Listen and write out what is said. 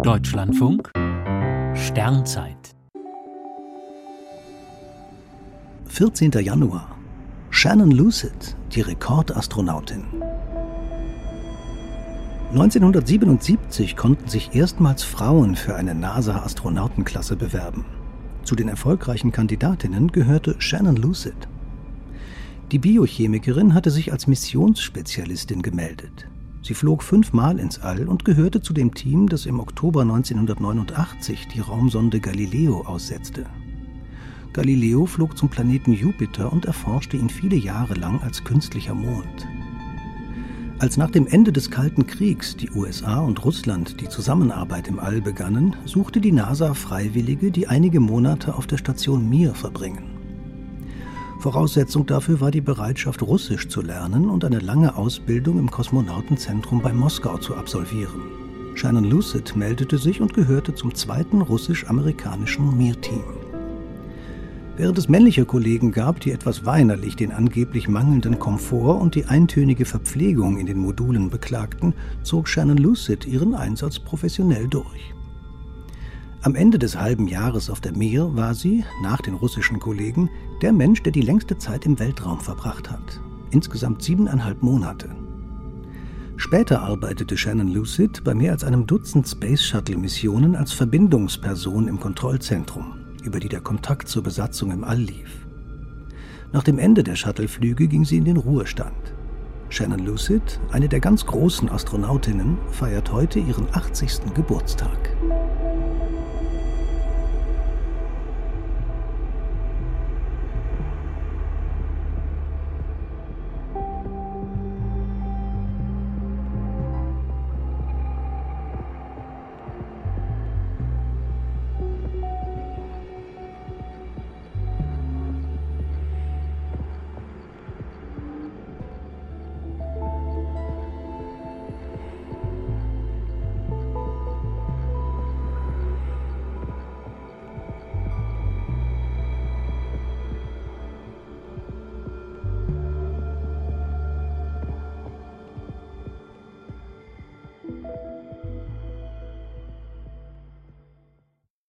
Deutschlandfunk Sternzeit 14. Januar Shannon Lucid, die Rekordastronautin. 1977 konnten sich erstmals Frauen für eine NASA-Astronautenklasse bewerben. Zu den erfolgreichen Kandidatinnen gehörte Shannon Lucid. Die Biochemikerin hatte sich als Missionsspezialistin gemeldet. Sie flog fünfmal ins All und gehörte zu dem Team, das im Oktober 1989 die Raumsonde Galileo aussetzte. Galileo flog zum Planeten Jupiter und erforschte ihn viele Jahre lang als künstlicher Mond. Als nach dem Ende des Kalten Kriegs die USA und Russland die Zusammenarbeit im All begannen, suchte die NASA Freiwillige, die einige Monate auf der Station Mir verbringen. Voraussetzung dafür war die Bereitschaft, Russisch zu lernen und eine lange Ausbildung im Kosmonautenzentrum bei Moskau zu absolvieren. Shannon Lucid meldete sich und gehörte zum zweiten russisch-amerikanischen Mir-Team. Während es männliche Kollegen gab, die etwas weinerlich den angeblich mangelnden Komfort und die eintönige Verpflegung in den Modulen beklagten, zog Shannon Lucid ihren Einsatz professionell durch. Am Ende des halben Jahres auf der Mir war sie, nach den russischen Kollegen, der Mensch, der die längste Zeit im Weltraum verbracht hat. Insgesamt siebeneinhalb Monate. Später arbeitete Shannon Lucid bei mehr als einem Dutzend Space Shuttle-Missionen als Verbindungsperson im Kontrollzentrum über die der Kontakt zur Besatzung im All lief. Nach dem Ende der Shuttleflüge ging sie in den Ruhestand. Shannon Lucid, eine der ganz großen Astronautinnen, feiert heute ihren 80. Geburtstag.